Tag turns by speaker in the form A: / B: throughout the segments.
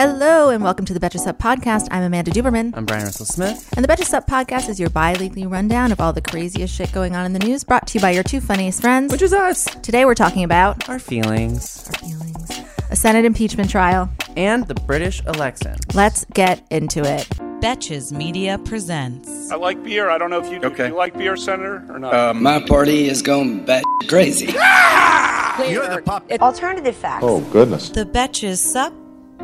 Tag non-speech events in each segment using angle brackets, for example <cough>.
A: Hello and welcome to the Betches Sup podcast. I'm Amanda Duberman.
B: I'm Bryan Russell Smith.
A: And the Betches Sup podcast is your bi-weekly rundown of all the craziest shit going on in the news, brought to you by your two funniest friends.
B: Which is us.
A: Today we're talking about
B: Our feelings.
A: our feelings, a Senate impeachment trial.
B: And the British election.
A: Let's get into it.
C: Betches Media presents.
D: I like beer. I don't know if you do.
E: Okay.
D: Do you like beer, Senator, or not?
E: Uh, my party is going bat crazy. You're the pop.
F: Alternative facts.
G: Oh, goodness.
C: The Betches Sup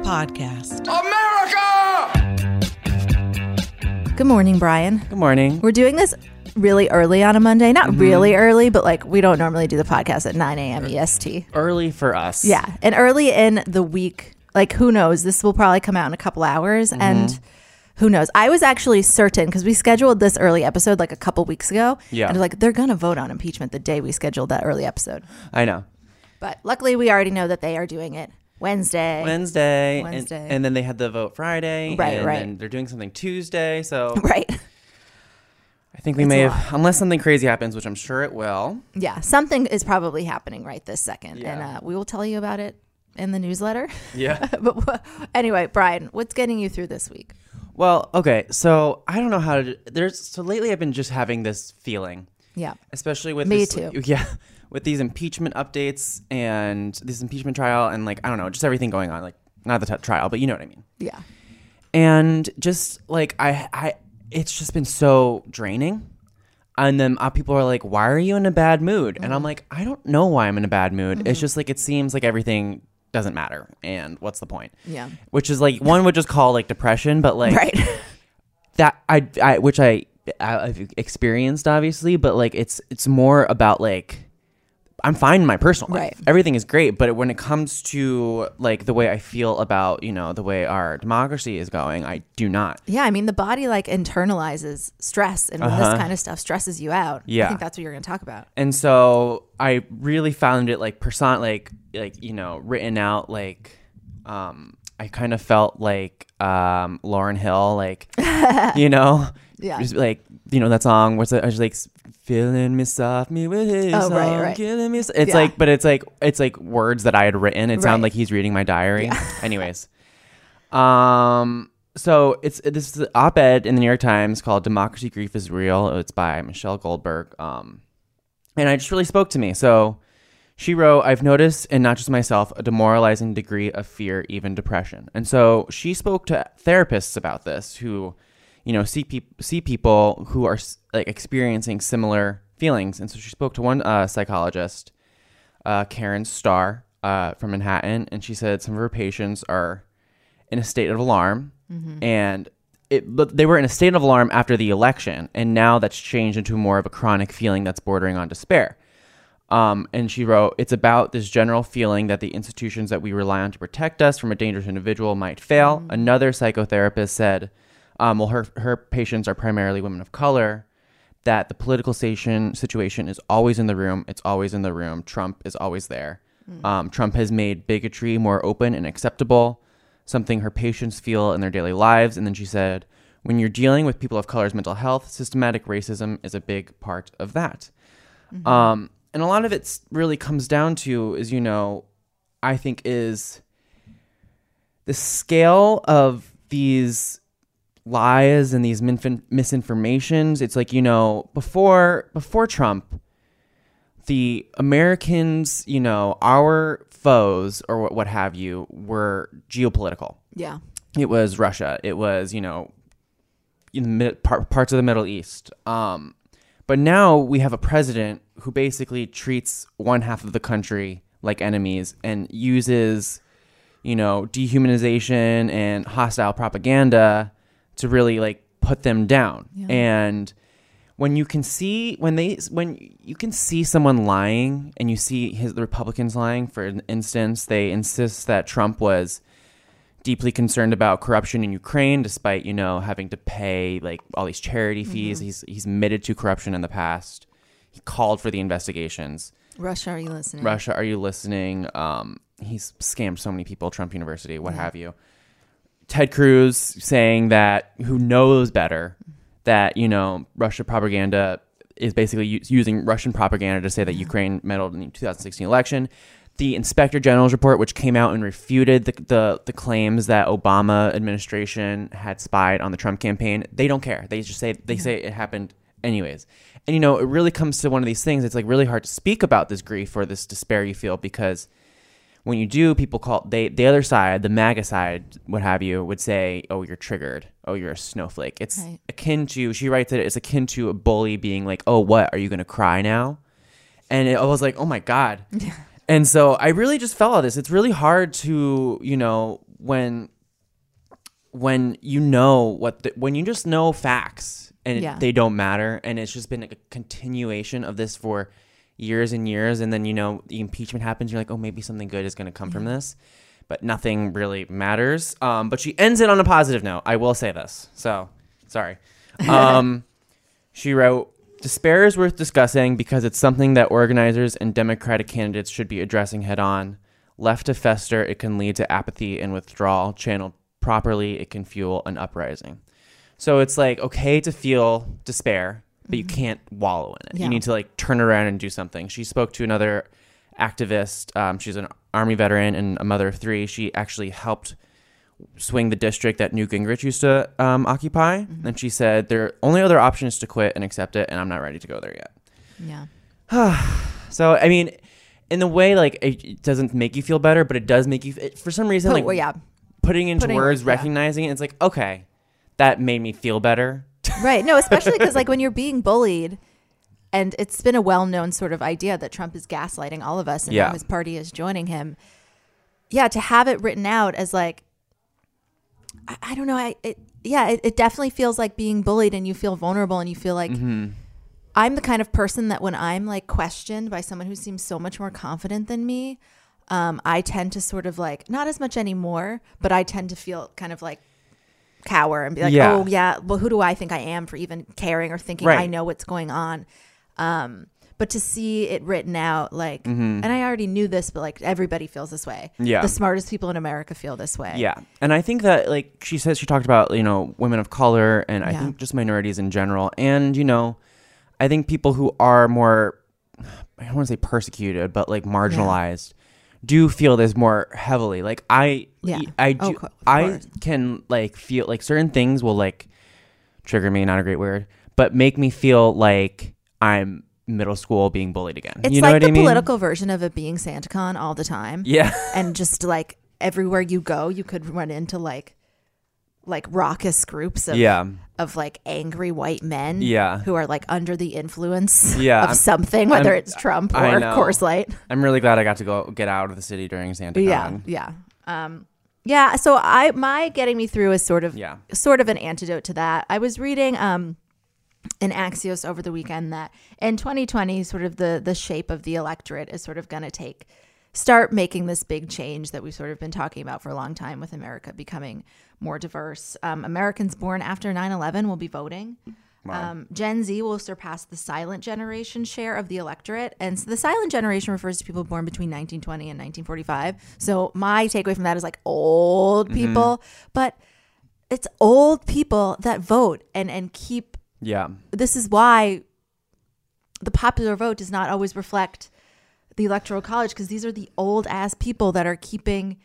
C: Podcast. America!
A: Good morning, Bryan.
B: Good morning.
A: We're doing this really early on a Monday. Not really early, but like we don't normally do the podcast at 9 a.m. EST.
B: Early for us.
A: Yeah. And early in the week, like who knows? This will probably come out in a couple hours
B: Mm-hmm.
A: and who knows? I was actually certain because we scheduled this early episode like a couple weeks ago.
B: Yeah.
A: And like they're going to vote on impeachment the day we scheduled that early episode.
B: I know.
A: But luckily we already know that they are doing it Wednesday.
B: Wednesday. and-
A: Wednesday.
B: And, then they had the vote Friday.
A: Right,
B: and
A: right.
B: then they're doing something Tuesday. So <laughs>
A: Right.
B: I think we
A: It's
B: may have, unless something crazy happens, which I'm sure it will.
A: Yeah. Something is probably happening right this second. And uh, we will tell you about it in the newsletter. <laughs>
B: Yeah. <laughs>
A: but anyway, Bryan, what's getting you through this week?
B: well, okay. So I don't know how to. There's so lately I've been just having this feeling,
A: Yeah.
B: especially with
A: Me
B: this,
A: too.
B: Yeah. With these impeachment updates and this impeachment trial and like I don't know, just everything going on. Like not the t- trial, but you know what I mean.
A: Yeah.
B: and just like I, I, it's just been so draining. And then uh, people are like, "Why are you in a bad mood?" And I'm
A: Mm-hmm.
B: like, "I don't know why I'm in a bad mood. It's just like it seems like everything doesn't matter, and what's the point?"
A: Yeah.
B: Which is like one would just call like depression, but like
A: Right. <laughs>
B: that I, I which I I've experienced obviously, but like it's it's more about like I'm fine in my personal life.
A: Right.
B: Everything is great, but when it comes to like the way I feel about, you know, the way our democracy is going, I do not.
A: Yeah, I mean the body like internalizes stress, and when this kind of stuff stresses you out, Yeah. I
B: Uh-huh.
A: Think that's what you're going to talk about.
B: And so I really found it like person like like you know written out like um I kind of felt like um Lauryn Hill like <laughs> you know
A: Yeah.
B: just like you know that song what's it I was like feeling me soft me with his
A: Oh, right,
B: song,
A: right.
B: killing me so-" it's
A: Yeah.
B: like but it's like it's like words that I had written it
A: Right.
B: sounded like he's reading my diary <laughs> anyways um so it's this is an op-ed in the New York Times called Democracy Grief is Real it's by Michelle Goldberg um and it just really spoke to me. So she wrote, I've noticed, and not just myself, a demoralizing degree of fear, even depression. And so she spoke to therapists about this who, you know, see, peop- see people who are like experiencing similar feelings. And so she spoke to one uh, psychologist, uh, Karen Starr uh, from Manhattan, and she said some of her patients are in a state of alarm. And it, but they were in a state of alarm after the election. And now that's changed into more of a chronic feeling that's bordering on despair. Um, and she wrote it's about this general feeling that the institutions that we rely on to protect us from a dangerous individual might fail. Another psychotherapist said um, well her, her patients are primarily women of color that the political station situation is always in the room it's always in the room trump is always there um, trump has made bigotry more open and acceptable something her patients feel in their daily lives. And then she said, when you're dealing with people of color's mental health, systematic racism is a big part of that. Um, and a lot of it really comes down to, is, you know, I think is the scale of these lies and these minfin- misinformations. It's like, you know, before, before Trump, the Americans, you know, our foes or what, what have you, were geopolitical.
A: Yeah.
B: It was Russia. It was, you know, in the mid, par- parts of the Middle East. Um, but now we have a president who basically treats one half of the country like enemies and uses, you know, dehumanization and hostile propaganda to really like put them down. And when you can see when they when you can see someone lying and you see his the Republicans lying, for instance, they insist that Trump was deeply concerned about corruption in Ukraine, despite you know having to pay like all these charity fees. He's he's admitted to corruption in the past. He called for the investigations.
A: Russia, are you listening?
B: Russia, are you listening? Um, he's scammed so many people. Trump University, what have you? Ted Cruz saying that who knows better that you know Russia propaganda is basically u- using Russian propaganda to say that Ukraine meddled in the 2016 election. The Inspector General's report, which came out and refuted the, the the claims that Obama administration had spied on the Trump campaign, they don't care. They just say they say it happened anyways. And you know, it really comes to one of these things. It's like really hard to speak about this grief or this despair you feel because when you do, people call they the other side, the MAGA side, what have you, would say, "Oh, you're triggered. Oh, you're a snowflake." It's
A: Right.
B: akin to she writes that it's akin to a bully being like, "Oh, what? Are you gonna cry now?" And it, I was like, "Oh my god." <laughs> And so I really just felt all this. It's really hard to you know when when you know what the, when you just know facts and it- they don't matter and it's just been a continuation of this for years and years and then you know the impeachment happens you're like oh maybe something good is going to come from this. But nothing really matters. Um, but she ends it on a positive note i will say this so sorry. <laughs> Um, she wrote despair is worth discussing because it's something that organizers and democratic candidates should be addressing head on. Left to fester it can lead to apathy and withdrawal. Channeled properly it can fuel an uprising. So it's like okay to feel despair, but you can't wallow in it.
A: Mm-hmm. Yeah.
B: You need to like turn around and do something. She spoke to another activist. Um, she's an army veteran and a mother of three. She actually helped swing the district that Newt Gingrich used to um, occupy.
A: Mm-hmm.
B: And she said their only other option is to quit and accept it, and I'm not ready to go there yet.
A: Yeah. <sighs>
B: So I mean, in the way like it, it doesn't make you feel better, but it does make you. It, for some reason,
A: But,
B: like
A: well, yeah.
B: putting into
A: Putting-
B: words,
A: yeah.
B: recognizing it, it's like okay, that made me feel better.
A: Right. No, especially because like when you're being bullied, and it's been a well-known sort of idea that Trump is gaslighting all of us, and
B: Yeah.
A: his party is joining him. Yeah, to have it written out as like, I, I don't know, I it yeah, it, it definitely feels like being bullied, and you feel vulnerable, and you feel like.
B: Mm-hmm.
A: I'm the kind of person that when I'm like questioned by someone who seems so much more confident than me, um, I tend to sort of like not as much anymore, but I tend to feel kind of like cower and be like,
B: Yeah.
A: oh yeah, well who do I think I am for even caring or thinking
B: Right.
A: I know what's going on? Um, but to see it written out like, and I already knew this, but like everybody feels this way.
B: Mm-hmm. Yeah.
A: the smartest people in America feel this way.
B: Yeah. And I think that like she says she talked about, you know, women of color and I
A: Yeah.
B: think just minorities in general. And, you know, I think people who are more I don't want to say persecuted, but like marginalized do feel this more heavily. Like I
A: Yeah.
B: I
A: Oh,
B: do
A: of
B: I can like feel like certain things will like trigger me, not a great word, but make me feel like I'm middle school being bullied again.
A: it's
B: you know
A: like
B: what
A: the
B: I mean?
A: political version of it being SantaCon all the time.
B: Yeah.
A: and just like everywhere you go, you could run into like like raucous groups of
B: Yeah.
A: of like angry white men
B: Yeah.
A: who are like under the influence
B: Yeah,
A: of
B: I'm-
A: something, whether
B: I'm-
A: it's Trump or. Coors Light.
B: I'm really glad I got to go get out of the city during Santa
A: Yeah, yeah. Um yeah, so I my getting me through is sort of
B: Yeah.
A: sort of an antidote to that. I was reading um in Axios over the weekend that in 2020 sort of the the shape of the electorate is sort of going to take start making this big change that we've sort of been talking about for a long time with America becoming more diverse. Um, Americans born after 9/11 will be voting. Um, Gen Z will surpass the silent generation share of the electorate. And so the silent generation refers to people born between 1920 and 1945. So my takeaway from that is like old people, but it's old people that vote and, and keep.
B: Yeah.
A: This is why the popular vote does not always reflect the electoral college because these are the old ass people that are keeping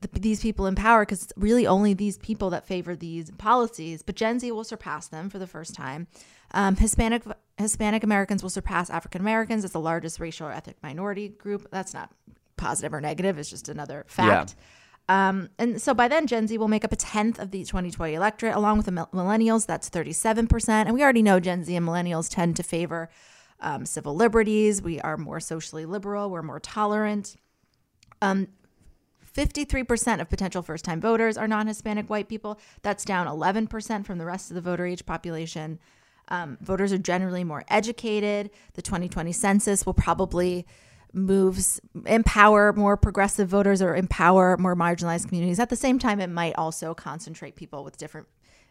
A: the, these people in power because it's really only these people that favor these policies. But Gen Z will surpass them for the first time. Um, Hispanic Hispanic Americans will surpass African Americans as the largest racial or ethnic minority group. That's not positive or negative, it's just another fact. Um, and so by then, Gen Z will make up a tenth of the 2020 electorate, along with the millennials. That's 37%. And we already know Gen Z and millennials tend to favor um, civil liberties. We are more socially liberal, we're more tolerant. Um, 53% of potential first time voters are non Hispanic white people. That's down 11% from the rest of the voter age population. Um, voters are generally more educated. The 2020 census will probably moves empower more progressive voters or empower more marginalized communities. At the same time, it might also concentrate people with different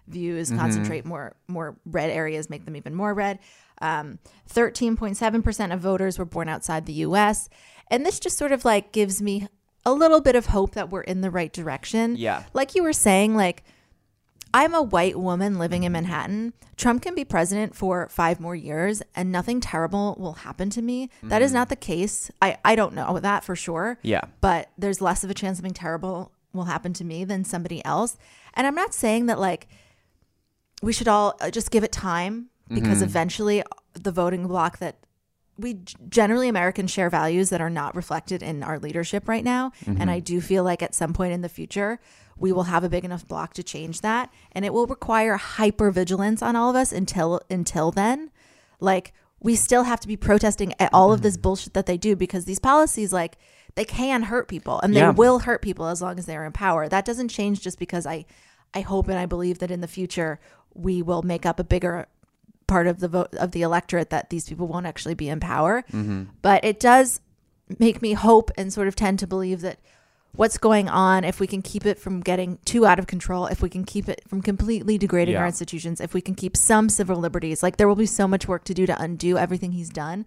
A: views, concentrate more more red areas, make them even more red. Um, 13.7% of voters were born outside the U.S. And this just sort of like gives me a little bit of hope that we're in the right direction.
B: Yeah.
A: Like you were saying, like I'm a white woman living in Manhattan. Trump can be president for five more years and nothing terrible will happen to me. That is not the case. I, I don't know that for sure.
B: Yeah.
A: But there's less of a chance something terrible will happen to me than somebody else. And I'm not saying that like we should all uh, just give it time because mm-hmm. eventually uh, the voting block that we generally Americans share values that are not reflected in our leadership right now. And I mm-hmm. do feel like at some point in the future, we will have a big enough block to change that. And it will require hyper vigilance on all of us until until then. Like we still have to be protesting at all of this mm-hmm. bullshit that they do because these policies like they can hurt people and they
B: Yeah.
A: will hurt people as long as they're in power. That doesn't change just because I I hope and I believe that in the future we will make up a bigger part of the vote of the electorate that these people won't actually be in power. Mm-hmm. But it does make me hope and sort of tend to believe that what's going on, if we can keep it from getting too out of control, if we can keep it from completely degrading our institutions, if we can keep some civil liberties, like there will be so much work to do to undo everything he's done.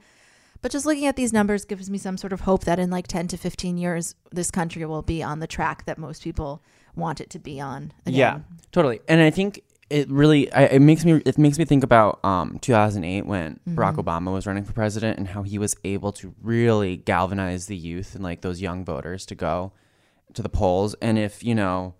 A: But just looking at these numbers gives me some sort of hope that in like 10 to 15 years, this country will be on the track that most people want it to be on. Again.
B: Yeah, totally. And I think it really I, it makes me it makes me think about um 2008 when Barack Obama was running for president and how he was able to really galvanize the youth and like those young voters to go to the polls. And if you know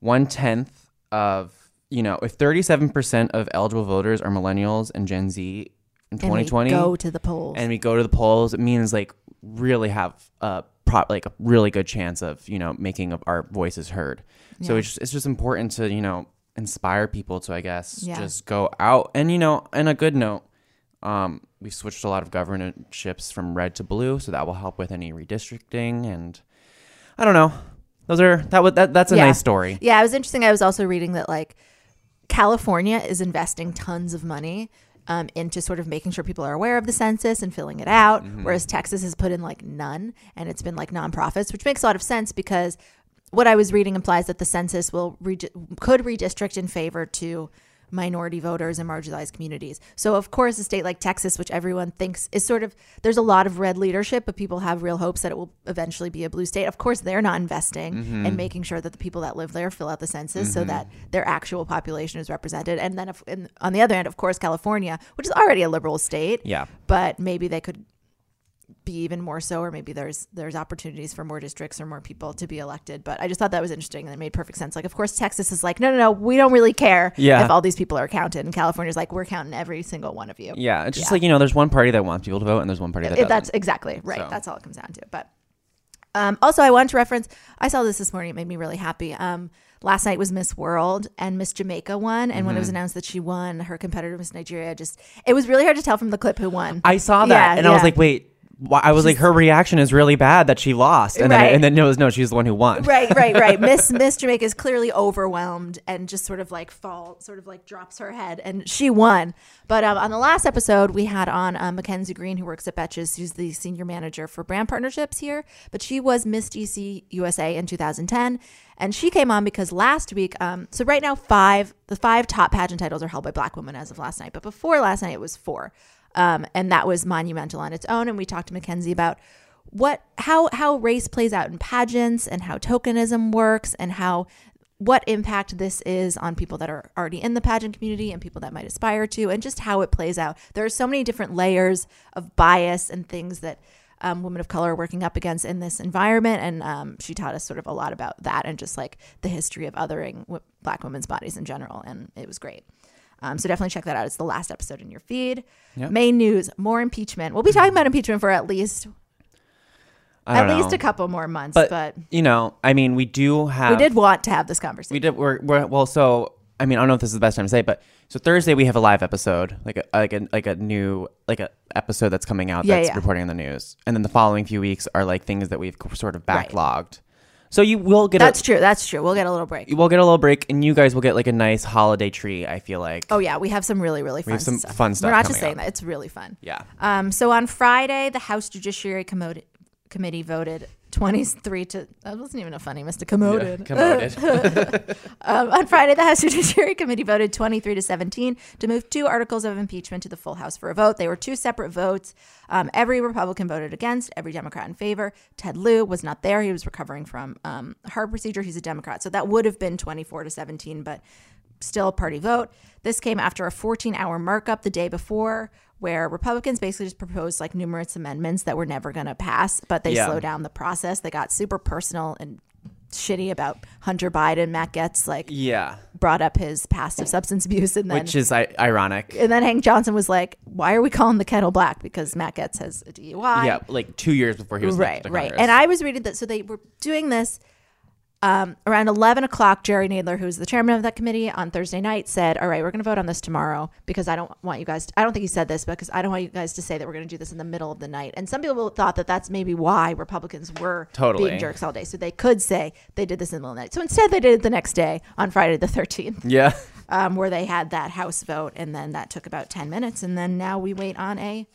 B: one tenth of you know if 37 percent of eligible voters are millennials and Gen Z in
A: And we
B: 2020
A: go to the polls.
B: and we go to the polls, it means like really have a pro- like a really good chance of you know making our voices heard. So it's just, it's just important to you know inspire people to I guess
A: Yeah.
B: just go out and you know. And a good note, um, we've switched a lot of governorships from red to blue, so that will help with any redistricting. And I don't know, those are that would that that's a
A: Yeah.
B: nice story.
A: Yeah, it was interesting. I was also reading that like California is investing tons of money um, into sort of making sure people are aware of the census and filling it out,
B: Mm-hmm.
A: whereas Texas has put in like none, and it's been like nonprofits, which makes a lot of sense because what I was reading implies that the census will redi- could redistrict in favor to minority voters and marginalized communities. So of course a state like Texas which everyone thinks is sort of there's a lot of red leadership but people have real hopes that it will eventually be a blue state. Of course they're not investing
B: Mm-hmm.
A: in making sure that the people that live there fill out the census so that their actual population is represented. And then if, and on the other end, of course California, which is already a liberal state,
B: Yeah.
A: but maybe they could be even more so or maybe there's there's opportunities for more districts or more people to be elected but i just thought that was interesting and it made perfect sense like of course texas is like no no no we don't really care
B: Yeah.
A: if all these people are counted and california's like we're counting every single one of you
B: Yeah, it's just
A: Yeah.
B: like you know, there's one party that wants people to vote, and there's one party that doesn't.
A: that's exactly right
B: So.
A: that's all it comes down to but um, also i want to reference i saw this this morning it made me really happy um, last night was miss world and miss jamaica won and when it was
B: Mm-hmm.
A: announced that she won her competitor miss nigeria just it was really hard to tell from the clip who won
B: I saw that,
A: Yeah,
B: and I was like, wait. Why? I was like, her reaction is really bad that she lost, and then and then no, it was no, she's the one who won.
A: right, right, right. <laughs> Miss Miss Jamaica is clearly overwhelmed and just sort of like fall, sort of like drops her head, and she won. But um, on the last episode, we had on um, Mackenzie Green, who works at Betches, who's the senior manager for brand partnerships here. But she was Miss DC USA in 2010, and she came on because last week. Um, so right now, five the five top pageant titles are held by Black women as of last night, but before last night, it was four. Um, and that was monumental on its own. And we talked to Mackenzie about what how how race plays out in pageants and how tokenism works and how what impact this is on people that are already in the pageant community and people that might aspire to and just how it plays out. There are so many different layers of bias and things that um, women of color are working up against in this environment. And um, she taught us sort of a lot about that and just like the history of othering w- black women's bodies in general. And it was great Um, so definitely check that out. It's the last episode in your feed. Main news: more impeachment. We'll be talking about impeachment for at least
B: I
A: at
B: don't
A: least
B: know.
A: a couple more months.
B: But,
A: But,
B: you know, I mean, we do have.
A: we did want to have this conversation.
B: We did. We're, we're well. So I mean, I don't know if this is the best time to say, but so Thursday we have a live episode, like a like a like a new like a episode that's coming out
A: Yeah,
B: that's
A: yeah.
B: reporting on the news, and then the following few weeks are like things that we've sort of
A: Right.
B: So you will get
A: That's
B: a,
A: true. That's true. We'll get a little break.
B: we'll get a little break, and you guys will get like a nice holiday tree. I feel like.
A: Oh yeah, we have some really really fun
B: have some
A: stuff.
B: fun stuff
A: We're not just saying
B: up.
A: that; it's really fun.
B: Yeah.
A: Um, so on Friday, the House Judiciary Committee voted 23 to. That wasn't even a funny, Mr. Commoded.
B: Commoded.
A: Um, on Friday, the House <laughs> Judiciary Committee voted 23 to 17 to move two articles of impeachment to the full House for a vote. They were two separate votes. Um, every Republican voted against, every Democrat in favor. Ted Lieu was not there. He was recovering from um, heart procedure. He's a Democrat. So that would have been 24 to 17, but still a party vote. This came after a 14 hour markup the day before where Republicans basically just proposed like numerous amendments that were never going to pass, but they
B: Yeah.
A: slowed down the process. They got super personal and shitty about Hunter Biden. Matt Gaetz like
B: yeah.
A: brought up his past of substance abuse and then
B: Which is I- ironic.
A: and then Hank Johnson was like, "Why are we calling the kettle black? Because Matt Gaetz has a DUI."
B: yeah, like two years before he was
A: right, right. And I was reading that, so they were doing this um, around eleven o'clock. Jerry Nadler, who's the chairman of that committee, on Thursday night said, "All right, we're going to vote on this tomorrow because I don't want you guys. I don't think he said this because I don't want you guys to say that we're going to do this in the middle of the night." And some people thought that that's maybe why Republicans were
B: Totally.
A: being jerks all day, so they could say they did this in the middle of the night. So instead, they did it the next day on Friday the thirteenth
B: yeah. <laughs>
A: um, where they had that House vote, and then that took about 10 minutes. And then now we wait on a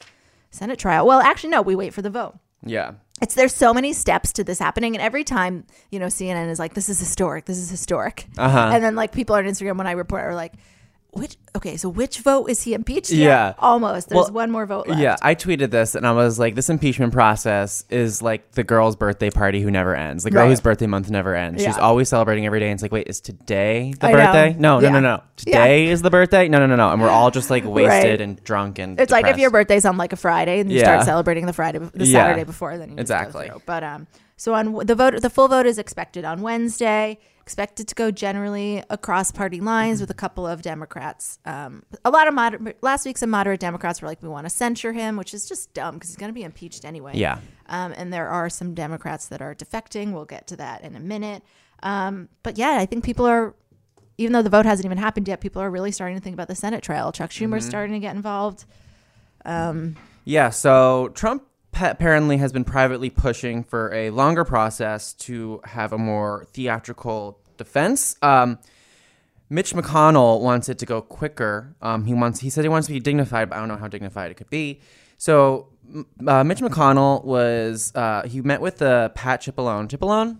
A: Senate trial. Well, actually, no, we wait for the vote.
B: Yeah.
A: It's there's so many steps to this happening, and every time you know CNN is like, "This is historic. This is historic,"
B: Uh-huh.
A: and then like people on Instagram when I report are like, "Which okay, so which vote is he impeached?" yet?"
B: Yeah.
A: almost. There's
B: Well,
A: one more vote left.
B: Yeah, I tweeted this and I was like, this impeachment process is like the girl's birthday party who never ends. The girl
A: Right.
B: whose birthday month never ends. She's always celebrating every day. And it's like, wait, is today the
A: I know.
B: birthday? No, no,
A: Yeah.
B: no, no. Today is the birthday? No, no, no, no. And we're all just like <laughs> wasted
A: Right.
B: and drunk and
A: It's like if your birthday's on like a Friday and you
B: Yeah.
A: start celebrating the Friday, the
B: Yeah.
A: Saturday before, then you
B: Exactly.
A: But um, so on the vote, the full vote is expected on Wednesday. Expected to go generally across party lines with a couple of Democrats. Um, a lot of moder- last week, some moderate Democrats were like, "We want to censure him," which is just dumb because he's going to be impeached anyway.
B: Yeah.
A: Um, and there are some Democrats that are defecting. We'll get to that in a minute. Um, but yeah, I think people are, even though the vote hasn't even happened yet, people are really starting to think about the Senate trial. Chuck Schumer's starting to get involved. Um,
B: Yeah, so Trump pa- apparently has been privately pushing for a longer process to have a more theatrical defense. Um, Mitch McConnell wants it to go quicker. Um, he wants. He said he wants to be dignified, but I don't know how dignified it could be. So uh, Mitch McConnell was. Uh, he met with the Pat Cipollone. Cipollone.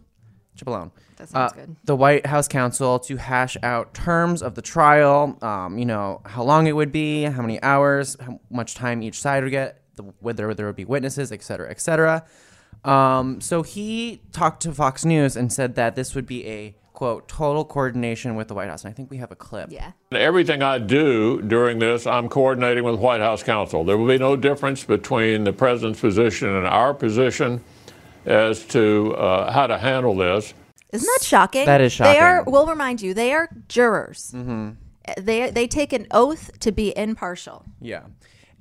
B: Cipollone.
A: That sounds
B: uh,
A: good.
B: The White House counsel to hash out terms of the trial. Um, you know how long it would be, how many hours, how much time each side would get, the, whether there would be witnesses, et cetera, et cetera. Um, so he talked to Fox News and said that this would be a quote total coordination with the White House. And I think we have a clip.
A: yeah.
D: Everything I do during this, I'm coordinating with White House counsel. There will be no difference between the president's position and our position as to uh, how to handle this.
A: Isn't that shocking?
B: That is shocking.
A: They are. We'll remind you. They are jurors. Mm-hmm. They they take an oath to be impartial.
B: Yeah.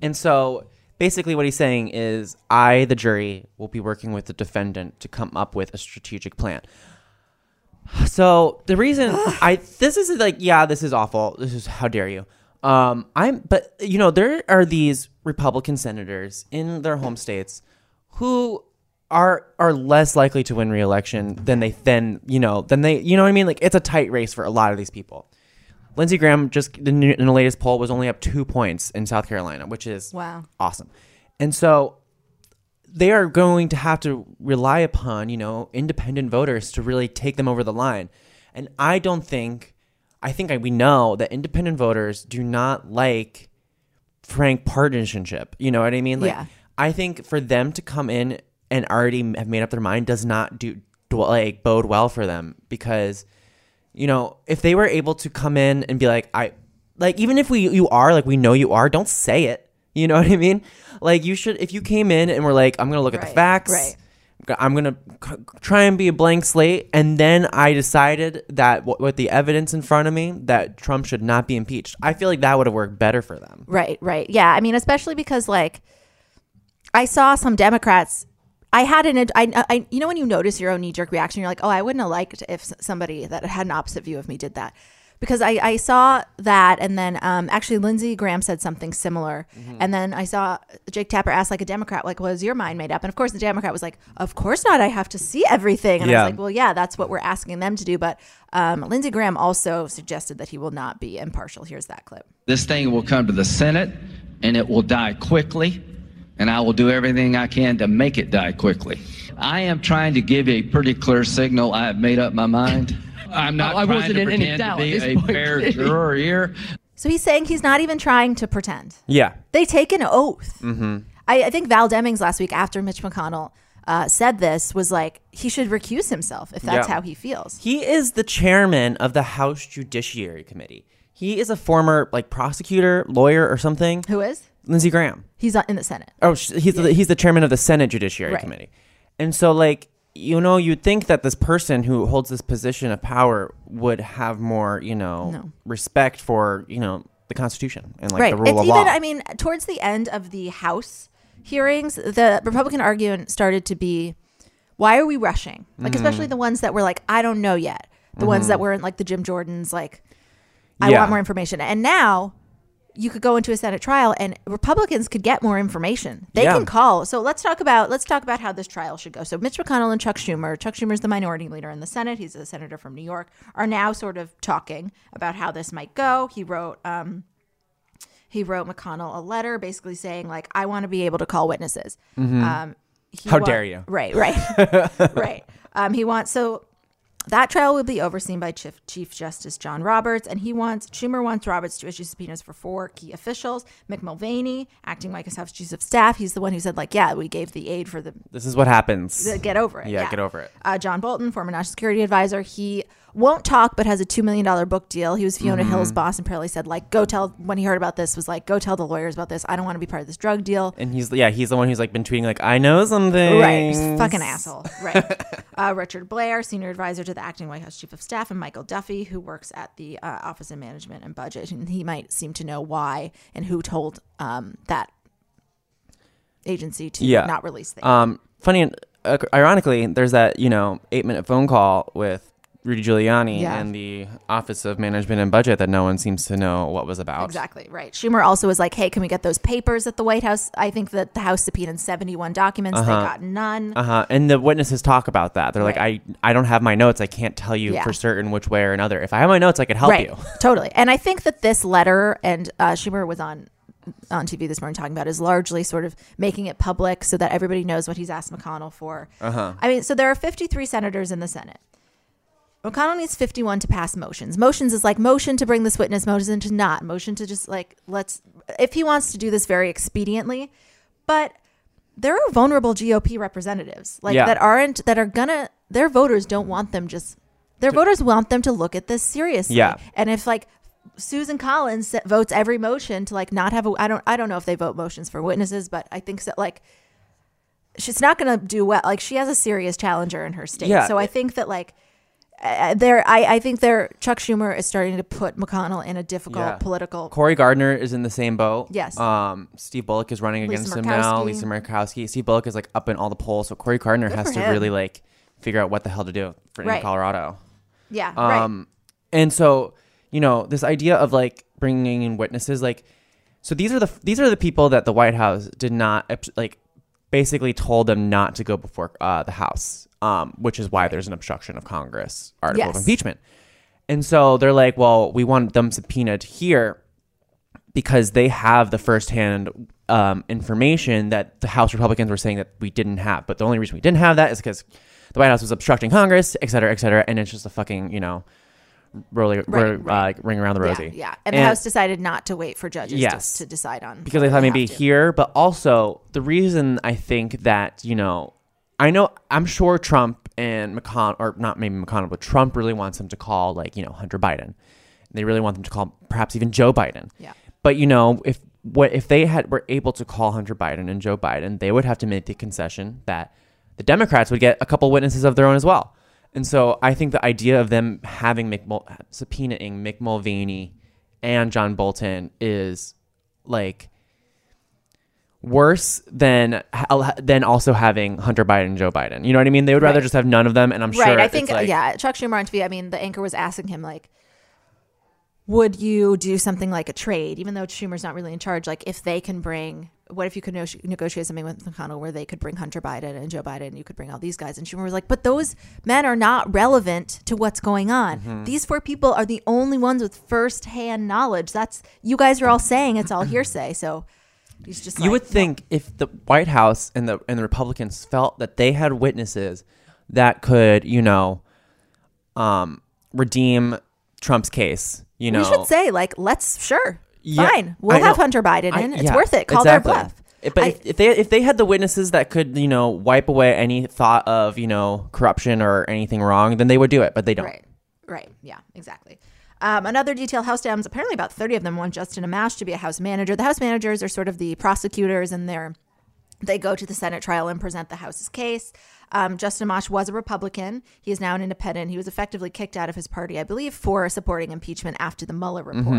B: And so basically what he's saying is I, the jury, will be working with the defendant to come up with a strategic plan. So the reason <sighs> I this is like yeah this is awful this is how dare you um I'm but you know there are these Republican senators in their home states who are are less likely to win re-election than they then you know than they you know what I mean like it's a tight race for a lot of these people. Lindsey Graham just in the latest poll was only up two points in South Carolina, which is
A: Wow.
B: awesome. And so they are going to have to rely upon, you know, independent voters to really take them over the line. And I don't think, I think I, we know that independent voters do not like frank partisanship. You know what I mean? Like,
A: Yeah.
B: I think for them to come in and already have made up their mind does not do, do like bode well for them because, you know, if they were able to come in and be like, I, like, even if we, you are, like, we know you are, don't say it. You know <laughs> what I mean? Like, you should, if you came in and were like, I'm going to look at the facts,
A: right.
B: I'm gonna c- try and be a blank slate, and then I decided that w- with the evidence in front of me that Trump should not be impeached. I feel like that would have worked better for them.
A: Right, right. Yeah. I mean, especially because like I saw some Democrats. I had an, I, I, you know, when you notice your own knee jerk reaction, you're like, oh, I wouldn't have liked if somebody that had an opposite view of me did that. Because I, I saw that, and then um, actually Lindsey Graham said something similar,
B: Mm-hmm.
A: and then I saw Jake Tapper ask like a Democrat, like, "Was your mind made up?" And of course, the Democrat was like, "Of course not. I have to see everything." And I
B: Yeah.
A: was like, "Well, yeah, that's what we're asking them to do." But um, Lindsey Graham also suggested that he will not be impartial. Here's that clip.
F: This thing will come to the Senate and it will die quickly, and I will do everything I can to make it die quickly. I am trying to give a pretty clear signal. I have made up my mind. <laughs> I'm not
G: I
F: trying
G: wasn't
F: to
G: in any
F: pretend
G: doubt
F: to be a
G: point,
F: fair juror here.
A: So he's saying he's not even trying to pretend.
B: Yeah,
A: They take an oath.
B: Mm-hmm.
A: I, I think Val Demings last week, after Mitch McConnell uh, said this, was like he should recuse himself if that's
B: Yeah.
A: how he feels.
B: he is the chairman of the House Judiciary Committee. He is a former like prosecutor, lawyer, or something.
A: Who is?
B: Lindsey Graham.
A: He's in the Senate.
B: Oh, he's the, he's the chairman of the Senate Judiciary
A: Right.
B: Committee, and so like you know you'd think that this person who holds this position of power would have more you know
A: No.
B: respect for you know the Constitution and like
A: right.
B: the rule
A: it's
B: of
A: even.
B: law.
A: I mean, towards the end of the House hearings, the Republican argument started to be, "Why are we rushing?" Like,
B: Mm-hmm.
A: especially the ones that were like, "I don't know yet." The ones that weren't like the Jim Jordans, like, "I
B: Yeah.
A: want more information." And now. You could go into a Senate trial, and Republicans could get more information. They
B: Yeah.
A: can call. So let's talk about let's talk about how this trial should go. So Mitch McConnell and Chuck Schumer, Chuck Schumer's the minority leader in the Senate. He's a senator from New York. Are now sort of talking about how this might go. He wrote um, he wrote McConnell a letter basically saying like I want to be able to call witnesses. Um,
B: Mm-hmm. How dare you.
A: Right, right, <laughs> right. Um, he wants so that trial will be overseen by Chief, Chief Justice John Roberts, and he wants Schumer wants Roberts to issue subpoenas for four key officials: Mick Mulvaney, acting White House chief of staff. He's the one who said like, yeah, we gave the aid for the
B: this is what happens.
A: to get over it.
B: Yeah, get over it.
A: Uh, John Bolton, former national security advisor, he won't talk but has a $2 million book deal. He was Fiona
B: Mm-hmm.
A: Hill's boss and apparently said, like, go tell, when he heard about this, was like, go tell the lawyers about this. I don't want to be part of this drug deal.
B: and he's yeah he's the one who's like been tweeting like I know something.
A: Right. He's fucking asshole. Right. <laughs> uh, Richard Blair, senior advisor to the acting White House chief of staff, and Michael Duffey, who works at the uh, Office of Management and Budget. And he might seem to know why and who told um, that agency to
B: Yeah.
A: not release things.
B: Um, funny, uh, ironically, there's that you know eight minute phone call with Rudy Giuliani
A: Yeah.
B: and the Office of Management and Budget that no one seems to know what was about.
A: Exactly right. Schumer also was like, "Hey, can we get those papers at the White House?" I think that the House subpoenaed seventy-one documents. They got none.
B: Uh huh. And the witnesses talk about that. They're
A: Right.
B: like, I, I don't have my notes. I can't tell you
A: Yeah.
B: for certain which way or another. If I have my notes, I could help
A: right.
B: you. <laughs>
A: totally. And I think that this letter, and uh, Schumer was on on TV this morning talking about, is largely sort of making it public so that everybody knows what he's asked McConnell for. Uh-huh. I mean, so there are fifty-three senators in the Senate. McConnell needs 51 to pass motions. Motions is like motion to bring this witness, motion to not, motion to just like let's if he wants to do this very expediently. But there are vulnerable GOP representatives like
B: Yeah.
A: that aren't that are gonna their voters don't want them just their voters want them to look at this seriously.
B: Yeah.
A: And if like Susan Collins votes every motion to like not have a I don't I don't know if they vote motions for witnesses, but I think that like she's not going to do well. Like she has a serious challenger in her state.
B: Yeah.
A: So I think that like uh, there, I, I think there, Chuck Schumer is starting to put McConnell in a difficult
B: Yeah.
A: political.
B: Cory Gardner is in the same boat.
A: Yes.
B: Um, Steve Bullock is running
A: Lisa
B: against him now.
A: Murkowski.
B: Lisa Murkowski. Steve Bullock is like up in all the polls, so Cory Gardner
A: Good
B: has
A: for
B: to
A: him.
B: really like figure out what the hell to do for
A: Right.
B: in Colorado.
A: Yeah, right.
B: Um, and so you know this idea of like bringing in witnesses, like, so these are the these are the people that the White House did not like, basically told them not to go before uh, the House, um, which is why there's an obstruction of Congress article of impeachment. And so they're like, well, we want them subpoenaed here because they have the firsthand um, information that the House Republicans were saying that we didn't have. But the only reason we didn't have that is because the White House was obstructing Congress, et cetera, et cetera. And it's just a fucking, you know, rolling,
A: Right, right.
B: Uh, ring around the rosy.
A: Yeah, yeah. And, the House decided not to wait for judges
B: Yes.
A: to, to decide on
B: because
A: they
B: thought maybe here, but also the reason I think that you know, I know I'm sure Trump and McConnell, or not maybe McConnell, but Trump really wants them to call like you know Hunter Biden. They really want them to call perhaps even Joe Biden.
A: Yeah.
B: But you know, if what if they had were able to call Hunter Biden and Joe Biden, they would have to make the concession that the Democrats would get a couple witnesses of their own as well. And so I think the idea of them having Mick Mul- subpoenaing Mick Mulvaney and John Bolton is like worse than than also having Hunter Biden and Joe Biden. You know what I mean? They would rather
A: Right.
B: just have none of them. And I'm sure
A: right. I think
B: like-
A: yeah. Chuck Schumer on TV. I mean, the anchor was asking him like, would you do something like a trade, even though Schumer's not really in charge? Like, if they can bring, what if you could no- negotiate something with McConnell where they could bring Hunter Biden and Joe Biden, and you could bring all these guys? And Schumer was like, but those men are not relevant to what's going on.
B: Mm-hmm.
A: These four people are the only ones with firsthand knowledge. That's you guys are all saying it's all hearsay. So he's just
B: you
A: like,
B: would think if the White House and the and the Republicans felt that they had witnesses that could, you know, um, redeem Trump's case. You know,
A: we should say like, let's sure.
B: Yeah,
A: Fine, we'll
B: I
A: have
B: know.
A: Hunter Biden
B: I-
A: in. It's
B: yeah,
A: worth it. Call
B: exactly.
A: their bluff.
B: But
A: I-
B: if, if they if they had the witnesses that could you know wipe away any thought of you know corruption or anything wrong, then they would do it. But they don't.
A: Right. Right. Yeah, exactly. Um, another detail House Dems, apparently about 30 of them want Justin Amash to be a House manager. The House managers are sort of the prosecutors and they're, they go to the Senate trial and present the House's case. Um, Justin Amash was a Republican. He is now an independent. He was effectively kicked out of his party, I believe, for supporting impeachment after the Mueller report.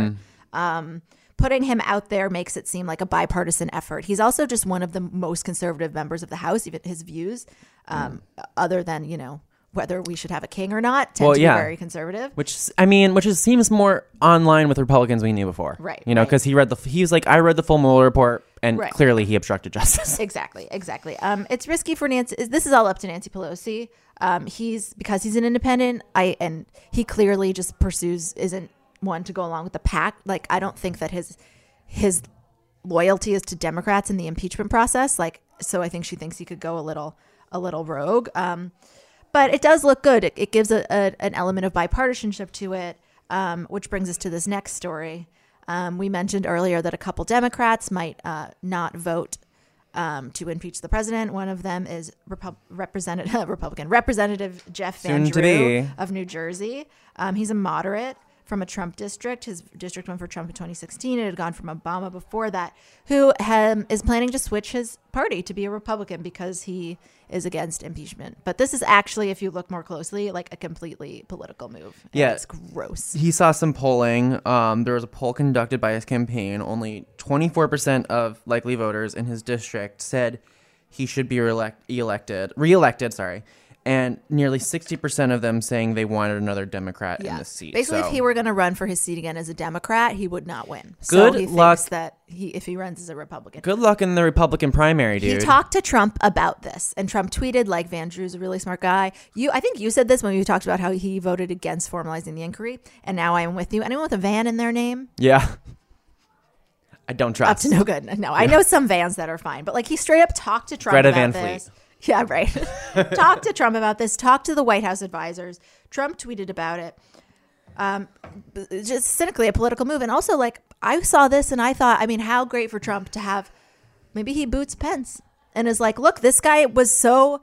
A: Um, putting him out there makes it seem like a bipartisan effort. He's also just one of the most conservative members of the House, even his views, um, other than, you know, whether we should have a king or not, tend
B: Well,
A: to
B: yeah.
A: be very conservative.
B: Which I mean, which is, seems more online with Republicans we knew before,
A: Right,
B: You know,
A: right.
B: because he read the he was like, I read the full Mueller report, and
A: Right.
B: clearly he obstructed justice. <laughs>
A: Exactly, exactly. Um, it's risky for Nancy. This is all up to Nancy Pelosi. Um, he's because he's an independent. I and he clearly just pursues isn't one to go along with the pack. Like I don't think that his his loyalty is to Democrats in the impeachment process. Like so, I think she thinks he could go a little a little rogue. Um, but it does look good. It, it gives a, a, an element of bipartisanship to it, um, which brings us to this next story. Um, we mentioned earlier that a couple Democrats might uh, not vote um, to impeach the president. One of them is Repu- Representative <laughs> Republican Representative Jeff Van
B: Soon
A: Drew of New Jersey. Um, he's a moderate from a Trump district. His district went for Trump in 2016. It had gone from Obama before that. Who um, is planning to switch his party to be a Republican because he is against impeachment. But this is actually, if you look more closely, like a completely political move. And
B: Yeah.
A: it's gross.
B: he saw some polling. Um, there was a poll conducted by his campaign. Only 24% of likely voters in his district said he should be reelect- elected, reelected. Sorry, and nearly 60% of them saying they wanted another Democrat in the seat.
A: Basically,
B: So-
A: if he were going to run for his seat again as a Democrat, he would not win.
B: Good
A: so he
B: luck.
A: thinks that he, if he runs as a Republican,
B: good luck in the Republican primary, dude.
A: He talked to Trump about this, and Trump tweeted like Van Drew's a really smart guy. You, I think you said this when we talked about how he voted against formalizing the inquiry, and now I am with you. Anyone with a Van in their name,
B: yeah, I don't trust.
A: up to no good. No, I know some Vans that are fine, but like he straight up talked to Trump
B: Greta
A: about
B: Van
A: this. <laughs> Yeah, right. <laughs> Talk to Trump about this. Talk to the White House advisors. Trump tweeted about it. Um, just cynically a political move, and also like I saw this and I thought, I mean, how great for Trump to have. Maybe he boots Pence and is like, look, this guy was so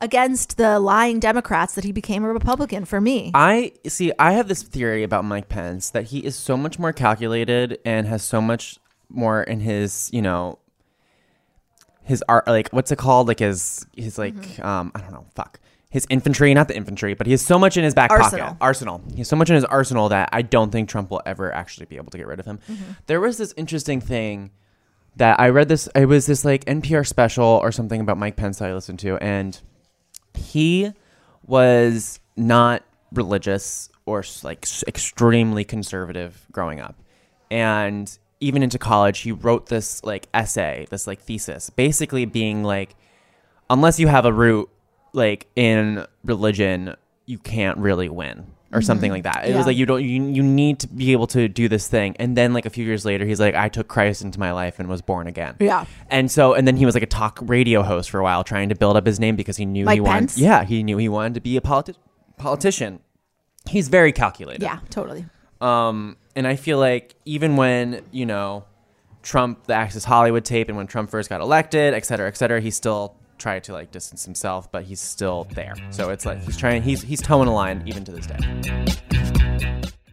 A: against the lying Democrats that he became a Republican for me.
B: I see. I have this theory about Mike Pence that he is so much more calculated and has so much more in his, you know, his art. Like what's it called? Like his his like
A: Mm-hmm.
B: um I don't know. Fuck his infantry, not the infantry, but he has so much in his back
A: Arsenal.
B: pocket. Arsenal. He has so much in his arsenal that I don't think Trump will ever actually be able to get rid of him.
A: Mm-hmm.
B: There was this interesting thing that I read. This it was this like NPR special or something about Mike Pence that I listened to, and he was not religious or like extremely conservative growing up and even into college he wrote this like essay this like thesis basically being like unless you have a root like in religion you can't really win or mm-hmm. something like that it
A: Yeah.
B: was like you don't you, you need to be able to do this thing and then like a few years later he's like i took christ into my life and was born again
A: Yeah.
B: and so, and then he was like a talk radio host for a while, trying to build up his name because he knew
A: Mike
B: he wanted. Yeah, he knew he wanted to be a politi- politician. He's very calculated.
A: yeah, totally.
B: Um, and I feel like even when you know Trump, the Access Hollywood tape, and when Trump first got elected, et cetera, et cetera, he still tried to like distance himself, but he's still there. So it's like he's trying. He's he's toeing a line even to this day.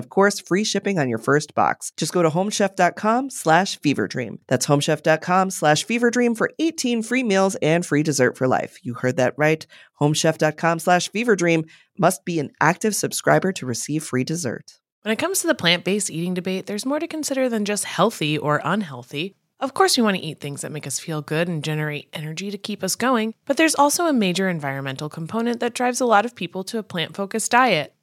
G: of course free shipping on your first box. Just go to homechef.com slash feverdream. That's homechef.com slash feverdream for 18 free meals and free dessert for life. You heard that right. Homechef.com slash feverdream must be an active subscriber to receive free dessert.
H: When it comes to the plant based eating debate, there's more to consider than just healthy or unhealthy. Of course, we want to eat things that make us feel good and generate energy to keep us going, but there's also a major environmental component that drives a lot of people to a plant focused diet.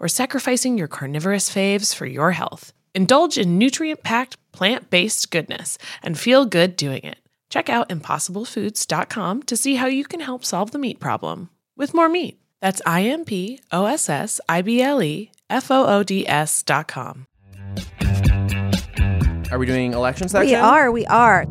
H: or sacrificing your carnivorous faves for your health. Indulge in nutrient packed, plant based goodness and feel good doing it. Check out impossiblefoods.com to see how you can help solve the meat problem with more meat. That's I M P O S S I B L E F O O D S.com.
B: Are we doing election section?
A: We are, we are.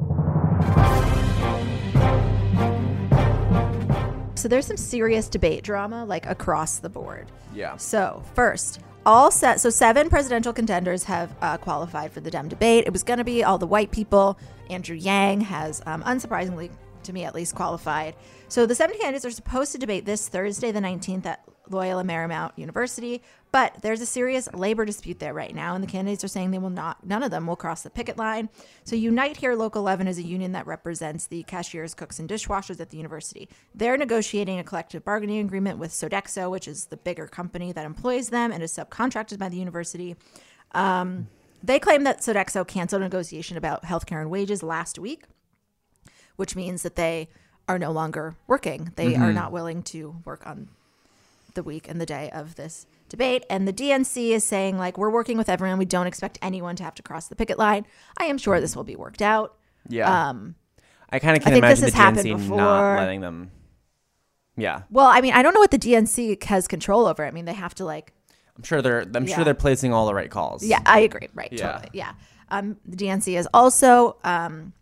A: So there's some serious debate drama like across the board.
B: Yeah.
A: So first, all set. So seven presidential contenders have uh, qualified for the Dem debate. It was going to be all the white people. Andrew Yang has, um, unsurprisingly to me at least, qualified. So the seven candidates are supposed to debate this Thursday, the 19th at Loyola Marymount University. But there's a serious labor dispute there right now, and the candidates are saying they will not, none of them will cross the picket line. So, Unite Here Local 11 is a union that represents the cashiers, cooks, and dishwashers at the university. They're negotiating a collective bargaining agreement with Sodexo, which is the bigger company that employs them and is subcontracted by the university. Um, they claim that Sodexo canceled negotiation about healthcare and wages last week, which means that they are no longer working. They are not willing to work on the week and the day of this debate. And the DNC is saying, like, we're working with everyone. We don't expect anyone to have to cross the picket line. I am sure this will be worked out.
B: Yeah.
A: Um,
B: I kind of
A: I
B: can
A: think this
B: imagine
A: has
B: the
A: happened
B: DNC
A: before.
B: not letting them. Yeah,
A: well, I mean, I don't know what the DNC has control over. I mean, they have to, like,
B: I'm sure they're. I'm
A: Yeah.
B: sure they're placing all the right calls.
A: Yeah, I agree. Right.
B: Yeah.
A: Totally. Yeah. Um, the DNC is also um,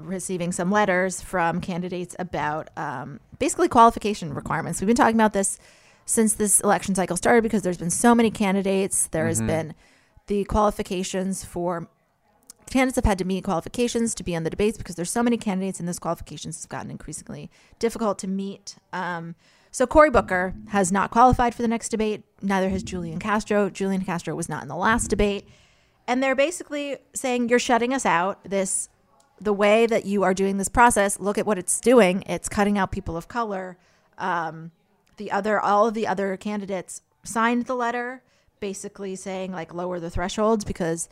A: receiving some letters from candidates about um, basically qualification requirements. We've been talking about this since this election cycle started because there's been so many candidates. There has been the qualifications for candidates have had to meet qualifications to be on the debates because there's so many candidates and those qualifications have gotten increasingly difficult to meet. Um, so Cory Booker has not qualified for the next debate. Neither has Julian Castro. Julian Castro was not in the last debate. And they're basically saying you're shutting us out. This the way that you are doing this process, look at what it's doing. It's cutting out people of color. Um, the other all of the other candidates signed the letter basically saying like lower the thresholds because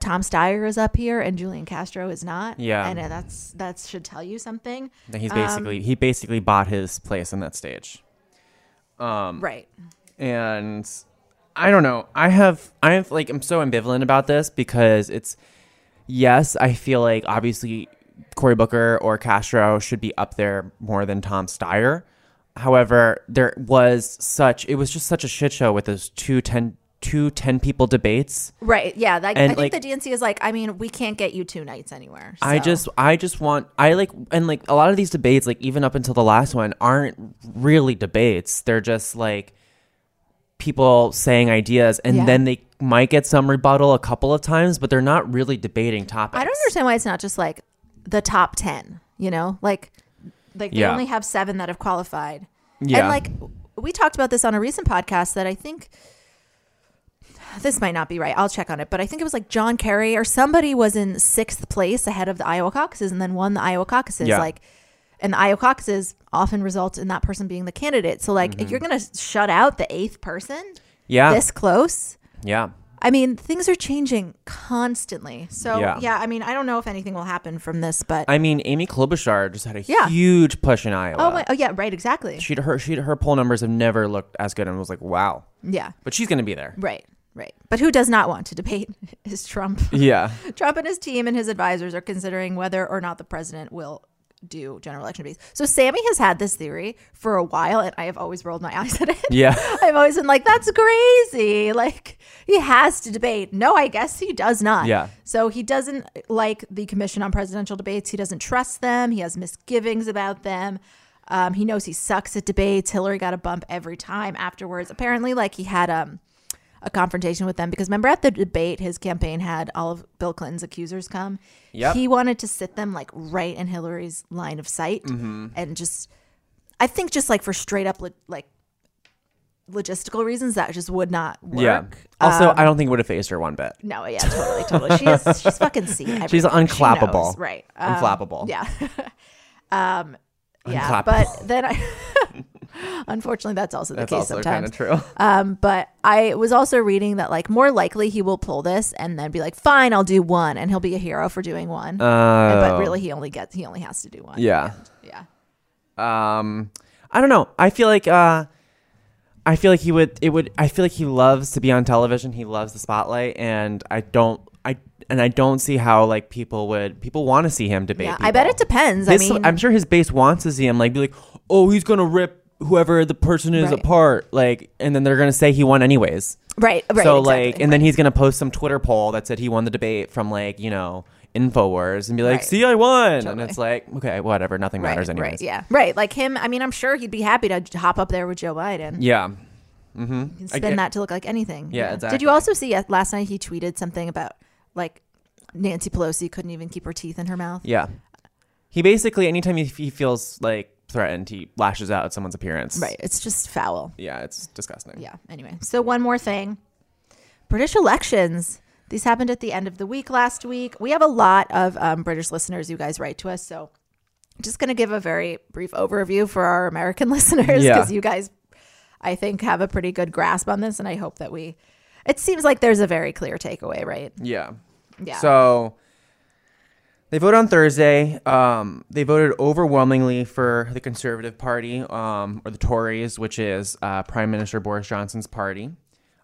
A: Tom Steyer is up here and Julian Castro is not.
B: Yeah.
A: And that's that should tell you something.
B: That he's
A: Um,
B: basically he basically bought his place on that stage. Um,
A: Right.
B: and I don't know. I have I have like I'm so ambivalent about this because it's yes, I feel like obviously Cory Booker or Castro should be up there more than Tom Steyer. However, there was such it was just such a shit show with those two 10, people debates.
A: Right. Yeah. Like,
B: And,
A: I think
B: like-
A: the DNC is like, I mean, we can't get you two nights anywhere.
B: I just I just want I like and like a lot of these debates like even up until the last one aren't really debates. They're just like people saying ideas and
A: Yeah.
B: then they might get some rebuttal a couple of times, but they're not really debating topics.
A: I don't understand why it's not just like the top 10, you know? Like, like they
B: Yeah.
A: only have seven that have qualified.
B: Yeah.
A: And like, we talked about this on a recent podcast that I think this might not be right. I'll check on it, but I think it was like John Kerry or somebody was in sixth place ahead of the Iowa caucuses and then won the Iowa caucuses.
B: Yeah.
A: Like, and the Iowa caucuses often result in that person being the candidate. So, like, if you're going to shut out the eighth person
B: Mm-hmm. Yeah.
A: this close,
B: yeah.
A: I mean, things are changing constantly. So,
B: Yeah.
A: yeah. I mean, I don't know if anything will happen from this, but
B: I mean, Amy Klobuchar just had a
A: Yeah.
B: huge push in Iowa.
A: oh, my, oh yeah, right, exactly.
B: She'd her she her poll numbers have never looked as good and was like, wow.
A: Yeah,
B: But she's gonna be there.
A: right, right. But who does not want to debate <laughs> is Trump.
B: Yeah. <laughs>
A: Trump and his team and his advisors are considering whether or not the president will do general election debates. So Sammy has had this theory for a while, and I have always rolled my <laughs> eyes at it.
B: Yeah. <laughs>
A: I've always been like, that's crazy. Like, he has to debate. No, I guess he does not.
B: Yeah.
A: So he doesn't like the Commission on Presidential Debates. He doesn't trust them. He has misgivings about them. Um, he knows he sucks at debates. Hillary got a bump every time afterwards. Apparently, like he had um, a confrontation with them because remember at the debate, his campaign had all of Bill Clinton's accusers come.
B: Yep.
A: He wanted to sit them like right in Hillary's line of sight
B: Mm-hmm.
A: and just, I think just like for straight up like logistical reasons that just would not work.
B: Yeah. Also,
A: Um,
B: I don't think it would have phased her one bit.
A: no, yeah, totally, totally. She is <laughs> she's fucking seen everything.
B: She's
A: She
B: unclappable.
A: knows, right? Um,
B: Unflappable.
A: Yeah. <laughs> um, yeah,
B: Unclappable.
A: but then I, <laughs> <laughs> unfortunately, that's also the
B: That's
A: case
B: also
A: sometimes.
B: of true. <laughs>
A: Um, but I was also reading that like more likely he will pull this and then be like, fine, I'll do one, and he'll be a hero for doing one.
B: Uh,
A: but really, he only gets he only has to do one.
B: Yeah.
A: yeah.
B: um i don't know i feel like uh i feel like he would it would i feel like he loves to be on television he loves the spotlight and i don't i and i don't see how like people would people want to see him debate
A: Yeah, I bet it depends. I mean,
B: i'm sure his base wants to see him like be like oh he's gonna rip whoever the person is
A: Right.
B: apart like and then they're gonna say he won anyways
A: right, right.
B: so
A: exactly,
B: like and then he's gonna post some twitter poll that said he won the debate from like you know infowars and be like
A: Right.
B: see i won and it's like okay whatever nothing matters anyways
A: right, yeah, right. Like him, I mean, I'm sure he'd be happy to hop up there with Joe Biden.
B: yeah mm-hmm
A: spin that to look like anything.
B: Yeah,
A: Did
B: exactly.
A: you also see uh, last night he tweeted something about like Nancy Pelosi couldn't even keep her teeth in her mouth?
B: Yeah. He basically, anytime he, he feels like threatened, he lashes out at someone's appearance.
A: Right. It's just foul.
B: Yeah, it's disgusting.
A: Yeah. Anyway, so one more thing British elections. These happened at the end of the week last week. We have a lot of um, British listeners. You guys write to us. So just going to give a very brief overview for our American <laughs> listeners
B: Yeah.
A: because you guys, I think, have a pretty good grasp on this. And I hope that we, it seems like there's a very clear takeaway, right?
B: Yeah.
A: Yeah.
B: So they voted on Thursday. Um, they voted overwhelmingly for the Conservative Party, um, or the Tories, which is uh, Prime Minister Boris Johnson's party.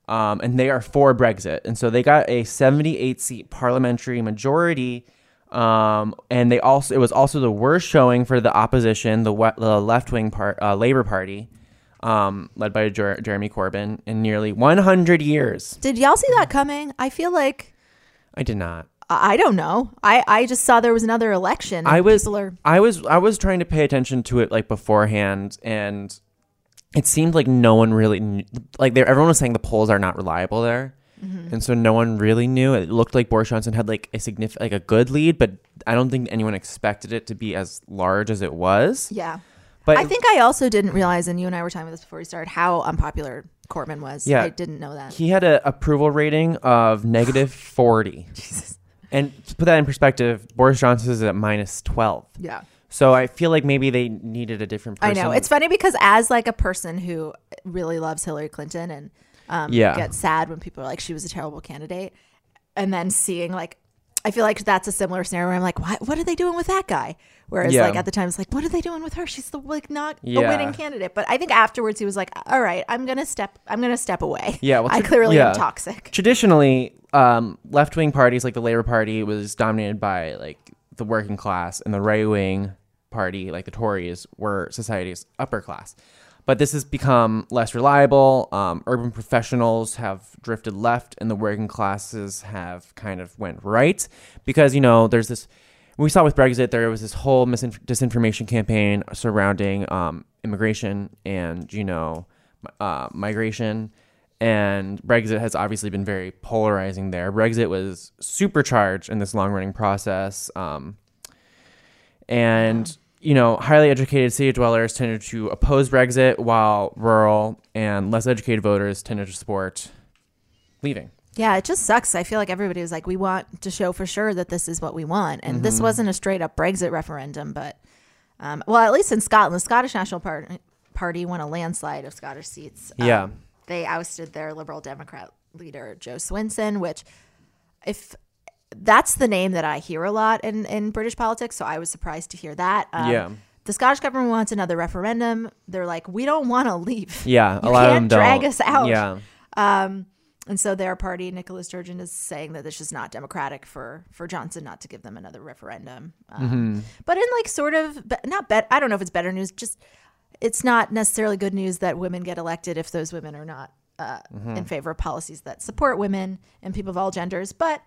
B: Um, and they are for Brexit. And so they got a 78 seat parliamentary majority. Um, and they also it was also the worst showing for the opposition, the, we- the left wing part, uh, Labour Party, um, led by Jer- Jeremy Corbyn, in nearly 100 years.
A: Did y'all see that coming? I feel like,
B: I did not.
A: I don't know. I, I just saw there was another election.
B: I was
A: are-
B: I was I was trying to pay attention to it like beforehand and it seemed like no one really knew, like there everyone was saying the polls are not reliable there.
A: Mm-hmm.
B: And so no one really knew. It looked like Boris Johnson had like a significant like a good lead, but I don't think anyone expected it to be as large as it was.
A: yeah.
B: But
A: I think I also didn't realize, and you and I were talking about this before we started, how unpopular Corbyn was.
B: Yeah.
A: I didn't know that.
B: he had an approval rating of negative 40. <laughs> And to put that in perspective, Boris Johnson is at minus 12.
A: Yeah.
B: So I feel like maybe they needed a different
A: I know. It's funny because as like a person who really loves Hillary Clinton and um,
B: Yeah.
A: gets sad when people are like she was a terrible candidate, and then seeing like, I feel like that's a similar scenario where I'm like, what, what are they doing with that guy? Whereas
B: Yeah.
A: like at the time it's like, what are they doing with her? She's the like not a winning candidate. But I think afterwards he was like, all right, I'm gonna step, I'm gonna step away.
B: Yeah, well, <laughs>
A: I clearly
B: yeah.
A: am toxic.
B: traditionally um, left-wing parties like the labor party was dominated by like the working class and the right-wing party like the tories were society's upper class but this has become less reliable um, urban professionals have drifted left and the working classes have kind of went right because you know there's this we saw with brexit there was this whole disinformation campaign surrounding um, immigration and you know uh, migration and Brexit has obviously been very polarizing there. Brexit was supercharged in this long running process. Um, and, you know, highly educated city dwellers tended to oppose Brexit, while rural and less educated voters tended to support leaving.
A: Yeah, it just sucks. I feel like everybody was like, we want to show for sure that this is what we want. And
B: Mm-hmm.
A: this wasn't a straight up Brexit referendum, but, um, well, at least in Scotland, the Scottish National Par- Party won a landslide of Scottish seats. Um,
B: Yeah.
A: They ousted their Liberal Democrat leader, Jo Swinson, which, if that's the name that I hear a lot in, in British politics, so I was surprised to hear that. Um,
B: Yeah.
A: The Scottish government wants another referendum. They're like, we don't want to leave.
B: Yeah, a
A: You
B: lot
A: can't
B: them
A: drag
B: don't.
A: us out.
B: Yeah.
A: Um, and so their party, Nicola Sturgeon, is saying that this is not democratic for for Johnson not to give them another referendum. Um,
B: Mm-hmm.
A: But in like sort of, not bet. I don't know if it's better news. Just it's not necessarily good news that women get elected if those women are not uh,
B: Mm-hmm.
A: in favor of policies that support women and people of all genders. But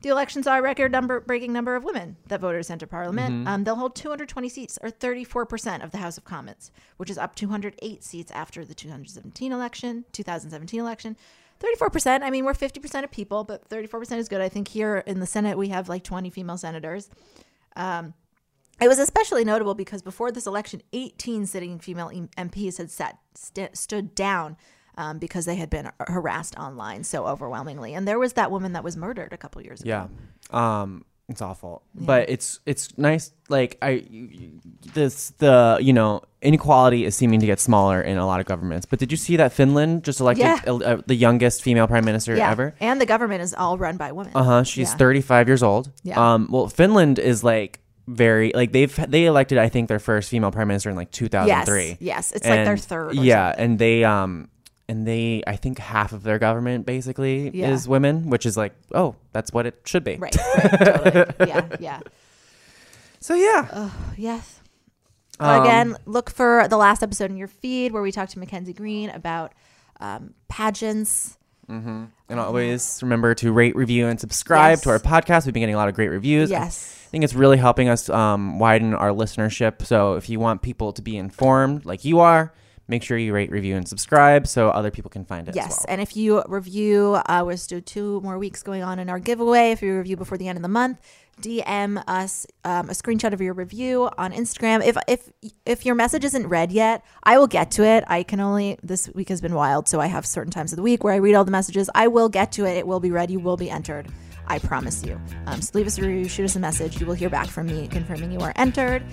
A: the elections are a record number breaking number of women that voters enter parliament.
B: Mm-hmm.
A: Um, they'll hold 220 seats, or 34% of the House of Commons, which is up 208 seats after the 2017 election. 2017 election. 34%. I mean, we're 50% of people, but 34% is good. I think here in the Senate, we have like 20 female senators. Um, it was especially notable because before this election, 18 sitting female MPs had sat, st- stood down um, because they had been harassed online so overwhelmingly. And there was that woman that was murdered a couple years ago.
B: Yeah. Um, it's awful, but it's it's nice. Like I, this the you know inequality is seeming to get smaller in a lot of governments. But did you see that Finland just elected
A: Yeah.
B: uh, uh, the youngest female prime minister
A: Yeah.
B: ever?
A: And the government is all run by women.
B: Uh huh. She's
A: Yeah.
B: 35 years old.
A: Yeah.
B: Um. Well, Finland is like very like they've they elected I think their first female prime minister in like 2003.
A: Yes, yes. It's like their third
B: Yeah,
A: something.
B: and they um and they I think half of their government basically
A: Yeah.
B: is women, which is like oh that's what it should be.
A: Right, right, totally. <laughs> Yeah, yeah.
B: So yeah.
A: Yes.
B: Um,
A: Again, look for the last episode in your feed where we talked to Mackenzie Green about um, pageants. Mm-hmm.
B: And always remember to rate, review, and subscribe
A: Yes.
B: to our podcast. We've been getting a lot of great reviews.
A: Yes.
B: I think it's really helping us um, widen our listenership. So if you want people to be informed like you are, make sure you rate, review, and subscribe so other people can find it
A: Yes,
B: as well.
A: and if you review, uh, we're still two more weeks going on in our giveaway. If you review before the end of the month, DM us um, a screenshot of your review on Instagram. If if if your message isn't read yet, I will get to it. I can only this week has been wild, so I have certain times of the week where I read all the messages. I will get to it. It will be read. You will be entered. I promise you. Um, so leave us a review, shoot us a message. You will hear back from me confirming you are entered.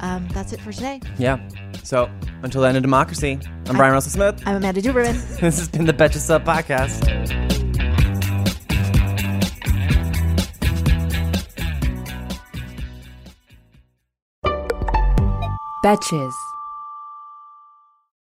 A: Um, that's it for today.
B: Yeah. So until the end of democracy, I'm Bryan Russell Smith.
A: I'm Amanda Duberman. <laughs>
B: this has been the Betches Sup podcast.
I: Betches.